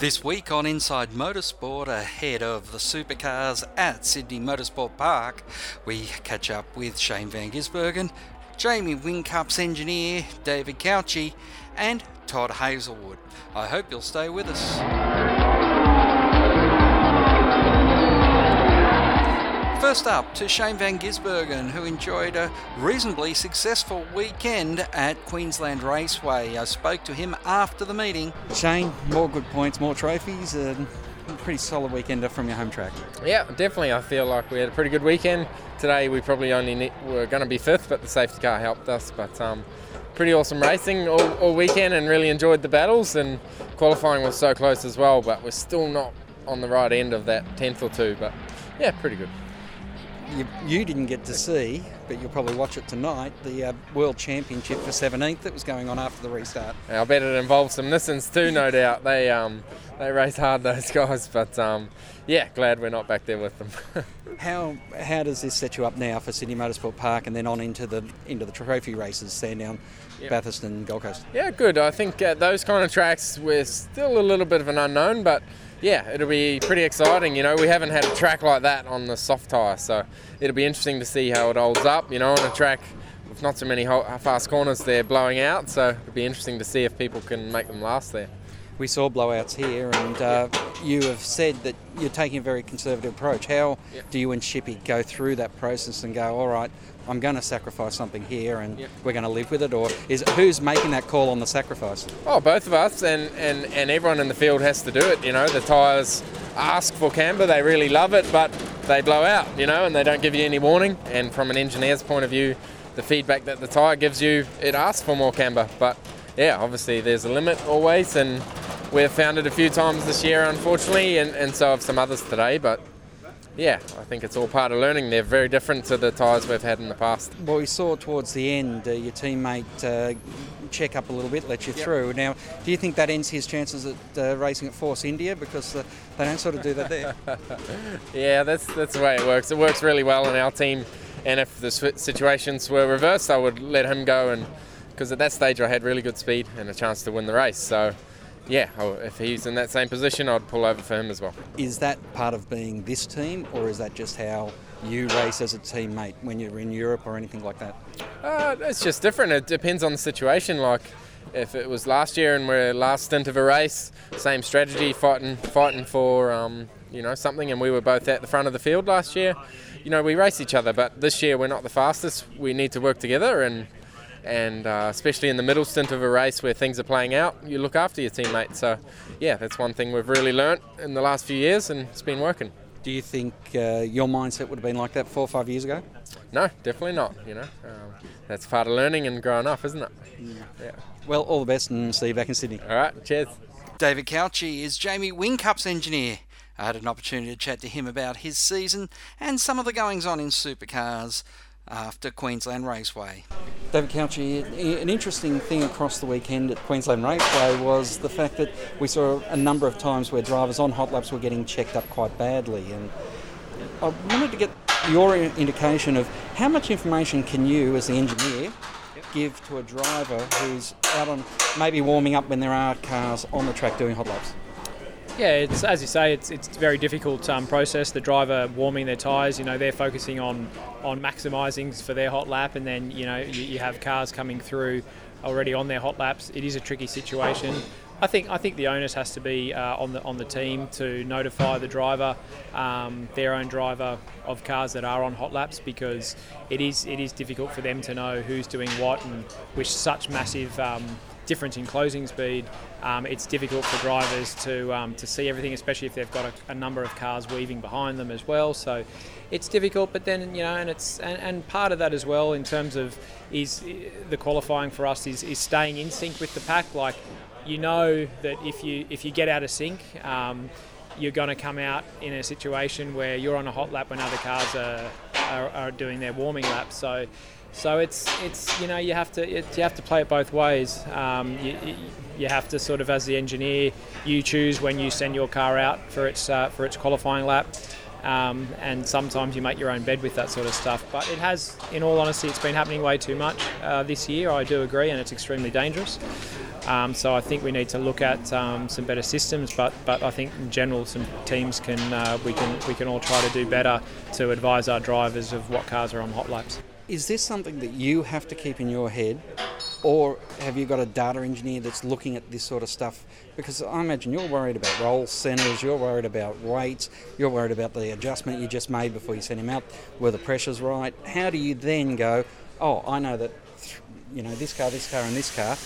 This week on Inside Motorsport, ahead of the supercars at Sydney Motorsport Park, we catch up with Shane Van Gisbergen, Jamie Whincups engineer David Cauchi, and Todd Hazelwood. I hope you'll stay with us. First up to Shane Van Gisbergen, who enjoyed a reasonably successful weekend at Queensland Raceway. I spoke to him after the meeting. Shane, more good points, more trophies, and a pretty solid weekender from your home track. Yeah, definitely. I feel like we had a pretty good weekend. Today we probably only ne- were going to be fifth, but the safety car helped us. But um, pretty awesome racing all, all weekend and really enjoyed the battles. And qualifying was so close as well, but we're still not on the right end of that tenth or two. But yeah, pretty good you, you didn't get to see, but you'll probably watch it tonight, the uh, World Championship for 17th that was going on after the restart. Yeah, I bet it involves some Nissans too, no doubt. They um, they race hard, those guys, but um, yeah, glad we're not back there with them. how how does this set you up now for Sydney Motorsport Park and then on into the into the trophy races, Sandown, yep. Bathurst, and Gold Coast? Yeah, good. I think uh, those kind of tracks we're still a little bit of an unknown, but yeah, it'll be pretty exciting. You know, we haven't had a track like that on the soft tyre, so it'll be interesting to see how it holds up. You know, on a track with not so many fast corners, they're blowing out, so it'll be interesting to see if people can make them last there. We saw blowouts here, and uh, you have said that you're taking a very conservative approach. How do you and Shippy go through that process and go, all right, I'm going to sacrifice something here and we're going to live with it? Or is who's making that call on the sacrifice? Oh, both of us and, and, and everyone in the field has to do it. You know, the tyres ask for camber, they really love it, but they blow out, you know, and they don't give you any warning. And from an engineer's point of view, the feedback that the tyre gives you, it asks for more camber. But yeah, obviously there's a limit always, and we've found it a few times this year, unfortunately, and, and so have some others today. But yeah, I think it's all part of learning. They're very different to the tyres we've had in the past. Well, we saw towards the end uh, your teammate uh, check up a little bit, let you yep. through. Now, do you think that ends his chances at uh, racing at Force India because uh, they don't sort of do that there? yeah, that's that's the way it works. It works really well in our team, and if the situations were reversed, I would let him go and because at that stage I had really good speed and a chance to win the race. So yeah, if he's in that same position, I'd pull over for him as well. Is that part of being this team, or is that just how you race as a teammate when you're in Europe or anything like that? Uh, it's just different. It depends on the situation. Like if it was last year and we're last stint of a race, same strategy, fighting, fighting for um, you know something, and we were both at the front of the field last year. You know, we race each other, but this year we're not the fastest. We need to work together and and uh, especially in the middle stint of a race where things are playing out, you look after your teammates. So, yeah, that's one thing we've really learnt in the last few years, and it's been working. Do you think uh, your mindset would have been like that four or five years ago? No, definitely not. You know, um, that's part of learning and growing up, isn't it? Yeah. yeah. Well, all the best, and see you back in Sydney. All right, cheers. David Cauchi is Jamie Whincup's engineer. I had an opportunity to chat to him about his season and some of the goings on in supercars after Queensland Raceway. David Cauchi, an interesting thing across the weekend at Queensland Raceway was the fact that we saw a number of times where drivers on hot laps were getting checked up quite badly. And I wanted to get your indication of how much information can you, as the engineer, give to a driver who's out on maybe warming up when there are cars on the track doing hot laps? Yeah, it's as you say, it's it's very difficult um, process. The driver warming their tyres, you know, they're focusing on on maximising for their hot lap, and then you know you, you, have cars coming through already on their hot laps. It is a tricky situation. I think I think the onus has to be uh, on the on the team to notify the driver, um, their own driver of cars that are on hot laps because it is it is difficult for them to know who's doing what and with such massive um, difference in closing speed, um, it's difficult for drivers to um, to see everything, especially if they've got a, a, number of cars weaving behind them as well. So it's difficult, but then you know, and it's and, and part of that as well in terms of is the qualifying for us is, is staying in sync with the pack. Like you know that if you if you get out of sync. Um, you're going to come out in a situation where you're on a hot lap when other cars are, are, are doing their warming laps. So so it's it's you know you have to it, you have to play it both ways. Um, you, you have to sort of as the engineer you choose when you send your car out for its uh, for its qualifying lap. Um, and sometimes you make your own bed with that sort of stuff. But it has, in all honesty, it's been happening way too much uh, this year. I do agree, and it's extremely dangerous. Um, so I think we need to look at um, some better systems, but but I think in general some teams can uh, we can we can all try to do better to advise our drivers of what cars are on hot laps. Is this something that you have to keep in your head, or have you got a data engineer that's looking at this sort of stuff? Because I imagine you're worried about roll centres, you're worried about weights, you're worried about the adjustment you just made before you sent him out, were the pressures right? How do you then go, oh, I know that, you know, this car, this car, and this car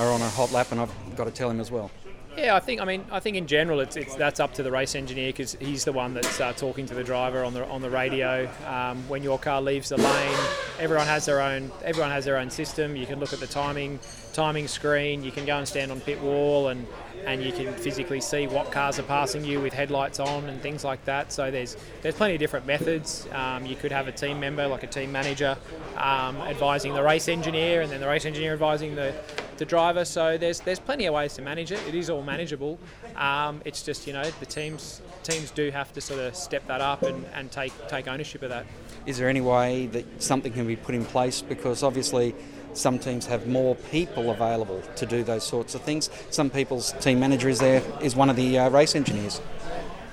are on a hot lap, and I've got to tell him as well? Yeah, I think. I mean, I think in general, it's, it's that's up to the race engineer because he's the one that's uh, talking to the driver on the on the radio. Um, when your car leaves the lane, everyone has their own everyone has their own system. You can look at the timing timing screen. You can go and stand on pit wall and and you can physically see what cars are passing you with headlights on and things like that. So there's there's plenty of different methods. Um, you could have a team member, like a team manager, um, advising the race engineer, and then the race engineer advising the the driver. So there's there's plenty of ways to manage it. It is all manageable. Um, it's just you know the teams teams do have to sort of step that up and, and take take ownership of that. Is there any way that something can be put in place? Because obviously some teams have more people available to do those sorts of things. Some people's team manager is there is one of the uh, race engineers.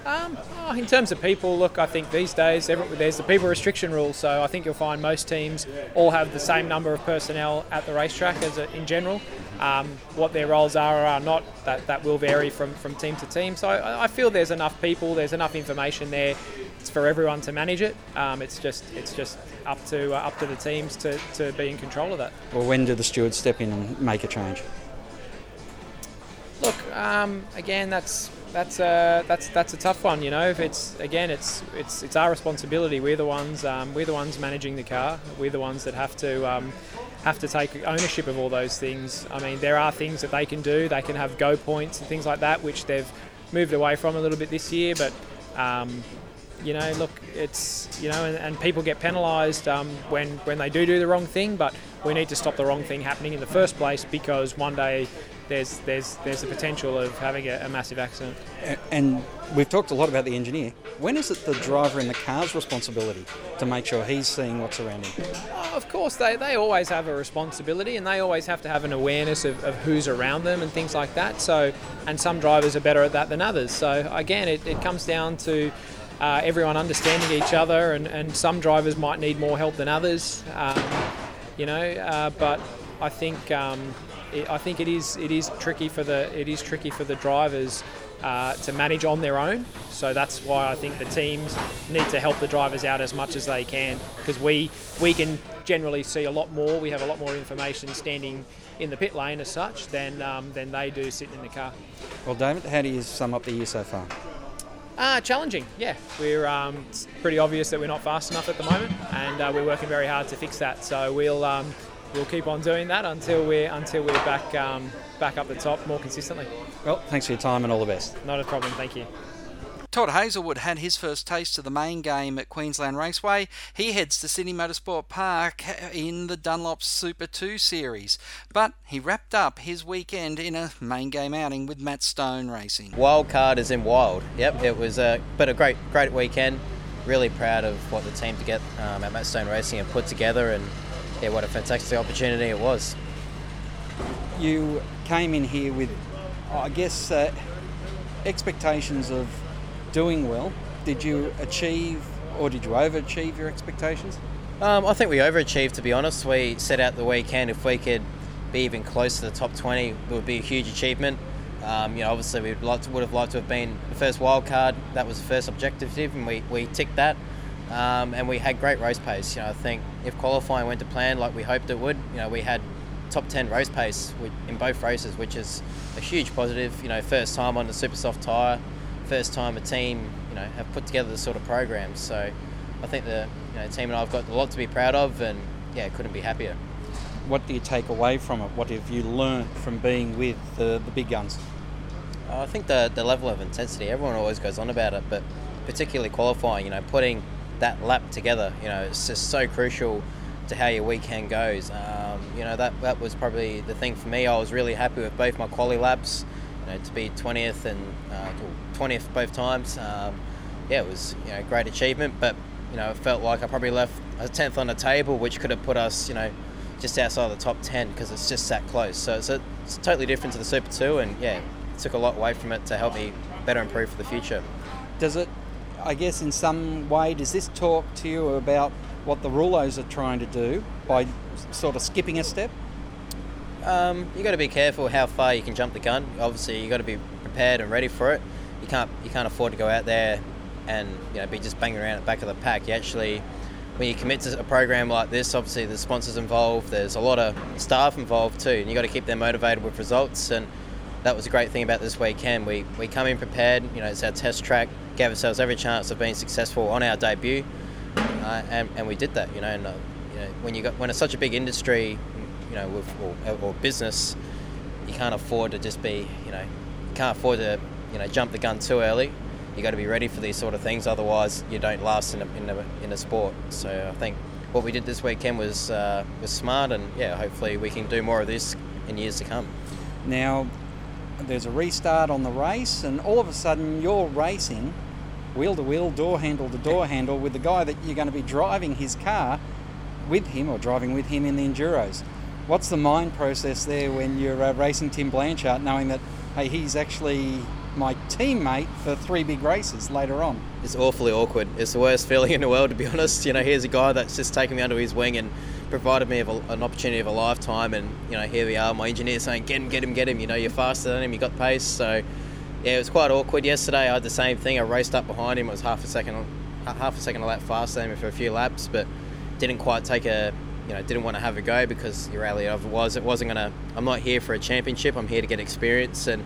Um, oh, in terms of people, look, I think these days there's the people restriction rule, so I think you'll find most teams all have the same number of personnel at the racetrack as a, in general. Um, what their roles are or are not, that, that will vary from, from team to team. So I, I feel there's enough people, there's enough information there it's for everyone to manage it. Um, it's just it's just up to uh, up to the teams to, to be in control of that. Well, when do the stewards step in and make a change? Look, um, again, that's that's a that's that's a tough one. You know, if it's again, it's it's it's our responsibility. We're the ones um, we're the ones managing the car. We're the ones that have to um, have to take ownership of all those things. I mean, there are things that they can do. They can have go points and things like that, which they've moved away from a little bit this year. But um, you know, look, it's you know, and, and people get penalised um, when when they do do the wrong thing. But we need to stop the wrong thing happening in the first place because one day there's there's there's a potential of having a, a, massive accident. And we've talked a lot about the engineer. When is it the driver in the car's responsibility to make sure he's seeing what's around him? Oh, of course, they, they always have a responsibility, and they always have to have an awareness of, of who's around them and things like that. So, and some drivers are better at that than others. So again, it, it comes down to uh, everyone understanding each other, and, and some drivers might need more help than others. Um, you know, uh, but I think um, it, I think it is it is tricky for the it is tricky for the drivers uh, to manage on their own. So that's why I think the teams need to help the drivers out as much as they can because we we can generally see a lot more. We have a lot more information standing in the pit lane as such than um, than they do sitting in the car. Well, David, how do you sum up the year so far? Uh, challenging, yeah. We're um, it's pretty obvious that we're not fast enough at the moment, and uh, we're working very hard to fix that. So we'll um, we'll keep on doing that until we're until we're back um, back up the top more consistently. Well, thanks for your time and all the best. Not a problem. Thank you. Todd Hazelwood had his first taste of the main game at Queensland Raceway. He heads to Sydney Motorsport Park in the Dunlop Super 2 series, but he wrapped up his weekend in a main game outing with Matt Stone Racing. Wild card is in wild. Yep, it was a but a great great weekend. Really proud of what the team to get um, at Matt Stone Racing and put together, and yeah, what a fantastic opportunity it was. You came in here with, I guess, uh, expectations of doing well. Did you achieve or did you overachieve your expectations? Um, I think we overachieved, to be honest. We set out the weekend if we could be even close to the top 20, it would be a huge achievement. Um, you know, obviously we would, have liked to have been the first wild card. That was the first objective, and we, we ticked that. Um, and we had great race pace. You know, I think if qualifying went to plan like we hoped it would, you know, we had top 10 race pace in both races, which is a huge positive. You know, first time on the super soft tyre first time a team, you know, have put together the sort of programs. So I think the you know, team and I have got a lot to be proud of, and yeah, couldn't be happier. What do you take away from it? What have you learned from being with the, the big guns? I think the, the level of intensity, everyone always goes on about it, but particularly qualifying, you know, putting that lap together, you know, it's just so crucial to how your weekend goes. Um, you know, that, that was probably the thing for me. I was really happy with both my quali laps you know, to be 20th and uh, 20th both times, um, yeah, it was you know great achievement. But you know, it felt like I probably left a tenth on the table, which could have put us, you know, just outside the top 10 because it's just that close. So it's, a, it's totally different to the Super 2, and yeah, it took a lot away from it to help me better improve for the future. Does it, I guess, in some way, does this talk to you about what the Rullos are trying to do by sort of skipping a step? Um, you got to be careful how far you can jump the gun. Obviously, you got to be prepared and ready for it. You can't you can't afford to go out there and you know be just banging around at the back of the pack. You actually when you commit to a program like this, obviously the sponsors involved, there's a lot of staff involved too, and you got to keep them motivated with results. And that was a great thing about this weekend. We we come in prepared. You know, it's our test track. Gave ourselves every chance of being successful on our debut, uh, and, and we did that. You know, and uh, you know, when you got when it's such a big industry, you know, with or, or business, you can't afford to just be, you know, you can't afford to, you know, jump the gun too early you got to be ready for these sort of things. Otherwise, you don't last in a, in a, in a sport. So I think what we did this weekend was uh, was smart, and yeah, hopefully we can do more of this in years to come. Now, there's a restart on the race, and all of a sudden you're racing wheel to wheel, door handle to door handle with the guy that you're going to be driving his car with him or driving with him in the enduros. What's the mind process there when you're uh, racing Tim Blanchard, knowing that hey, he's actually my teammate for three big races later on. It's awfully awkward. It's the worst feeling in the world, to be honest. You know, here's a guy that's just taken me under his wing and provided me a, an opportunity of a lifetime. And, you know, here we are, my engineer saying, get him, get him, get him. You know, you're faster than him, you got pace. So, yeah, it was quite awkward yesterday. I had the same thing. I raced up behind him. It was half a second, half a second a lap faster than him for a few laps, but didn't quite take a, you know, didn't want to have a go because the reality of it was it wasn't to, I'm not here for a championship. I'm here to get experience. And,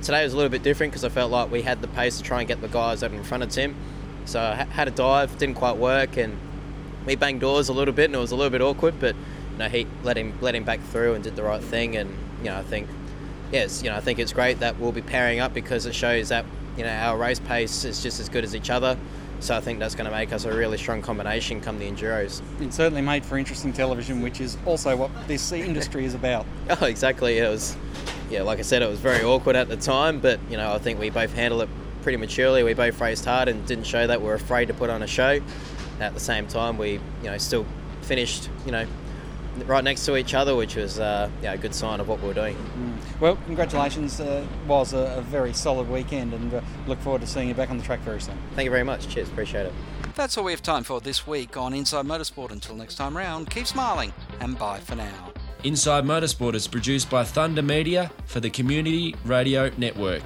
Today was a little bit different because I felt like we had the pace to try and get the guys up in front of Tim. So I had a dive, didn't quite work, and we banged doors a little bit, and it was a little bit awkward. But you know, he let him let him back through and did the right thing. And you know, I think yes, you know, I think it's great that we'll be pairing up because it shows that you know our race pace is just as good as each other. So I think that's going to make us a really strong combination come the Enduros. It's certainly made for interesting television, which is also what this industry is about. Oh, exactly. It was yeah, like I said, it was very awkward at the time, but you know, I think we both handled it pretty maturely. We both raced hard and didn't show that we're afraid to put on a show. At the same time, we you know still finished you know right next to each other, which was uh, yeah, a good sign of what we were doing. Mm. Well, congratulations. Uh, was a, a, very solid weekend, and uh, look forward to seeing you back on the track very soon. Thank you very much. Cheers. Appreciate it. That's all we have time for this week on Inside Motorsport. Until next time round, keep smiling and bye for now. Inside Motorsport is produced by Thunder Media for the Community Radio Network.